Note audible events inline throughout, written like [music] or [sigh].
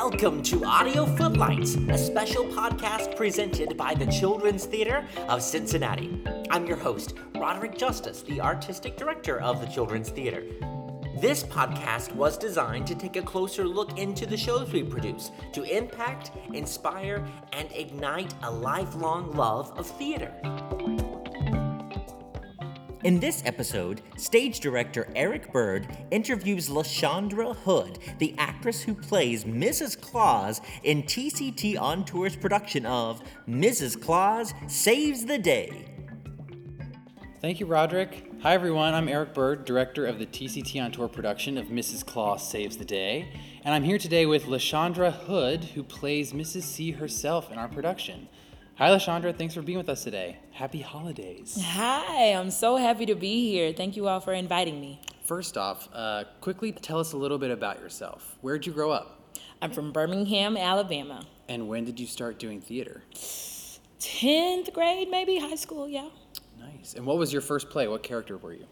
Welcome to Audio Footlights, a special podcast presented by the Children's Theater of Cincinnati. I'm your host, Roderick Justice, the artistic director of the Children's Theater. This podcast was designed to take a closer look into the shows we produce to impact, inspire, and ignite a lifelong love of theater. In this episode, stage director Eric Bird interviews LaShondra Hood, the actress who plays Mrs. Claus in TCT on Tour's production of Mrs. Claus Saves the Day. Thank you, Roderick. Hi, everyone. I'm Eric Bird, director of the TCT on Tour production of Mrs. Claus Saves the Day, and I'm here today with LaShondra Hood, who plays Mrs. C herself in our production. Hi, LaShondra. Thanks for being with us today. Happy holidays. Hi, I'm so happy to be here. Thank you all for inviting me. First off, uh, quickly tell us a little bit about yourself. Where'd you grow up? I'm from Birmingham, Alabama. And when did you start doing theater? 10th grade, maybe high school, yeah. Nice. And what was your first play? What character were you?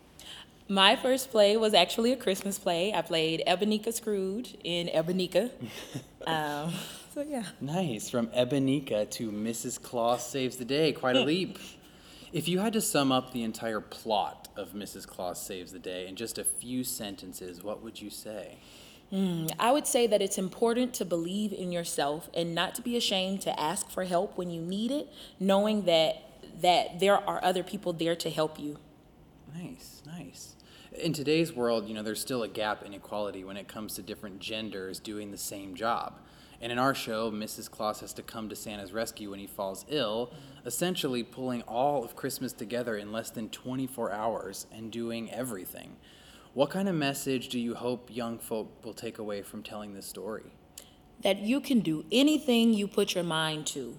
My first play was actually a Christmas play. I played Ebenezer Scrooge in Ebenezer. [laughs] um, so, yeah. Nice. From Ebenezer to Mrs. Claus Saves the Day. Quite a [laughs] leap. If you had to sum up the entire plot of Mrs. Claus Saves the Day in just a few sentences, what would you say? Mm, I would say that it's important to believe in yourself and not to be ashamed to ask for help when you need it, knowing that that there are other people there to help you. Nice, nice. In today's world, you know, there's still a gap in equality when it comes to different genders doing the same job. And in our show, Mrs. Claus has to come to Santa's rescue when he falls ill, essentially pulling all of Christmas together in less than 24 hours and doing everything. What kind of message do you hope young folk will take away from telling this story? That you can do anything you put your mind to.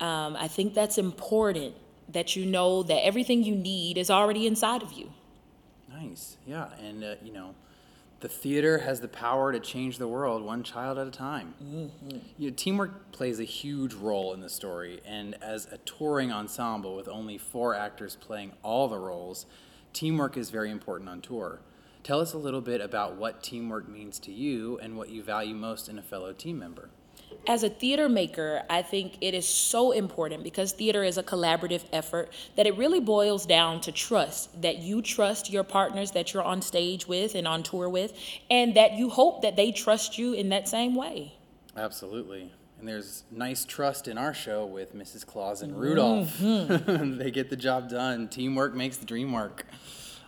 Um, I think that's important that you know that everything you need is already inside of you. Nice. Yeah. And, uh, you know, the theater has the power to change the world one child at a time. Mm-hmm. You know, teamwork plays a huge role in the story, and as a touring ensemble with only four actors playing all the roles, teamwork is very important on tour. Tell us a little bit about what teamwork means to you and what you value most in a fellow team member. As a theater maker, I think it is so important because theater is a collaborative effort that it really boils down to trust that you trust your partners that you're on stage with and on tour with, and that you hope that they trust you in that same way. Absolutely. And there's nice trust in our show with Mrs. Claus and Rudolph. Mm-hmm. [laughs] they get the job done. Teamwork makes the dream work.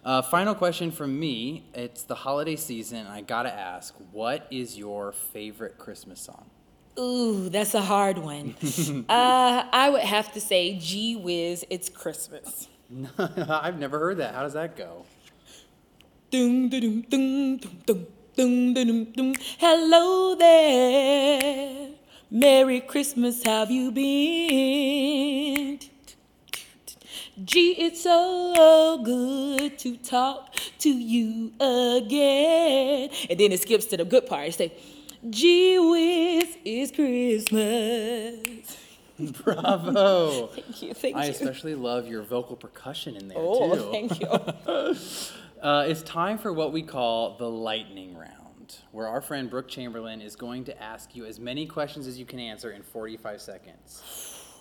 Uh, final question from me. It's the holiday season. I gotta ask, what is your favorite Christmas song? Ooh, that's a hard one. [laughs] uh, I would have to say, gee whiz, it's Christmas. [laughs] I've never heard that. How does that go? Hello there. Merry Christmas, have you been? Gee, it's so good to talk to you again. And then it skips to the good part. It say, Gee whiz, it's Christmas. [laughs] Bravo. thank you, thank I you. especially love your vocal percussion in there, oh, too. thank you. [laughs] uh, it's time for what we call the lightning round, where our friend Brooke Chamberlain is going to ask you as many questions as you can answer in 45 seconds.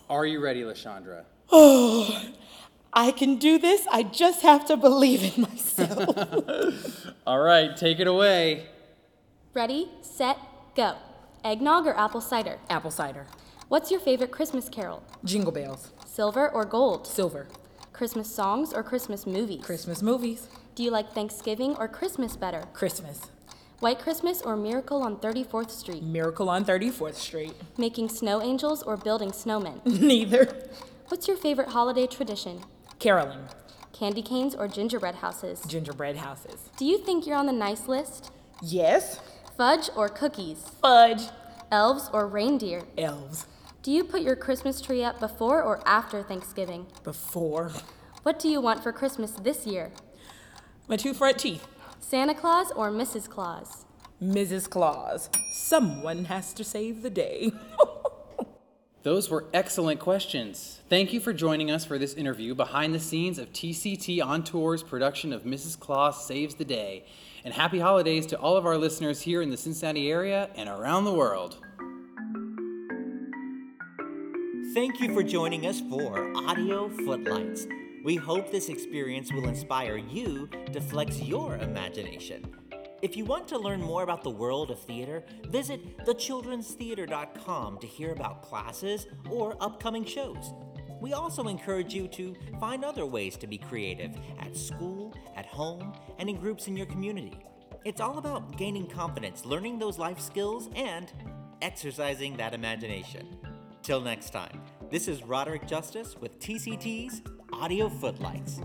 Are you ready, LaShondra? Oh, [sighs] I can do this. I just have to believe in myself. [laughs] All right, take it away. Ready, set, go. Eggnog or apple cider? Apple cider. What's your favorite Christmas carol? Jingle bells. Silver or gold? Silver. Christmas songs or Christmas movies? Christmas movies. Do you like Thanksgiving or Christmas better? Christmas. White Christmas or Miracle on 34th Street? Miracle on 34th Street. Making snow angels or building snowmen? [laughs] Neither. What's your favorite holiday tradition? Caroling. Candy canes or gingerbread houses? Gingerbread houses. Do you think you're on the nice list? Yes. Fudge or cookies? Fudge. Elves or reindeer? Elves. Do you put your Christmas tree up before or after Thanksgiving? Before. What do you want for Christmas this year? My two front teeth. Santa Claus or Mrs. Claus? Mrs. Claus. Someone has to save the day. [laughs] Those were excellent questions. Thank you for joining us for this interview behind the scenes of TCT On Tour's production of Mrs. Claus Saves the Day. And happy holidays to all of our listeners here in the Cincinnati area and around the world. Thank you for joining us for Audio Footlights. We hope this experience will inspire you to flex your imagination if you want to learn more about the world of theater, visit thechildrenstheater.com to hear about classes or upcoming shows. We also encourage you to find other ways to be creative at school, at home, and in groups in your community. It's all about gaining confidence, learning those life skills, and exercising that imagination. Till next time, this is Roderick Justice with TCT's Audio Footlights.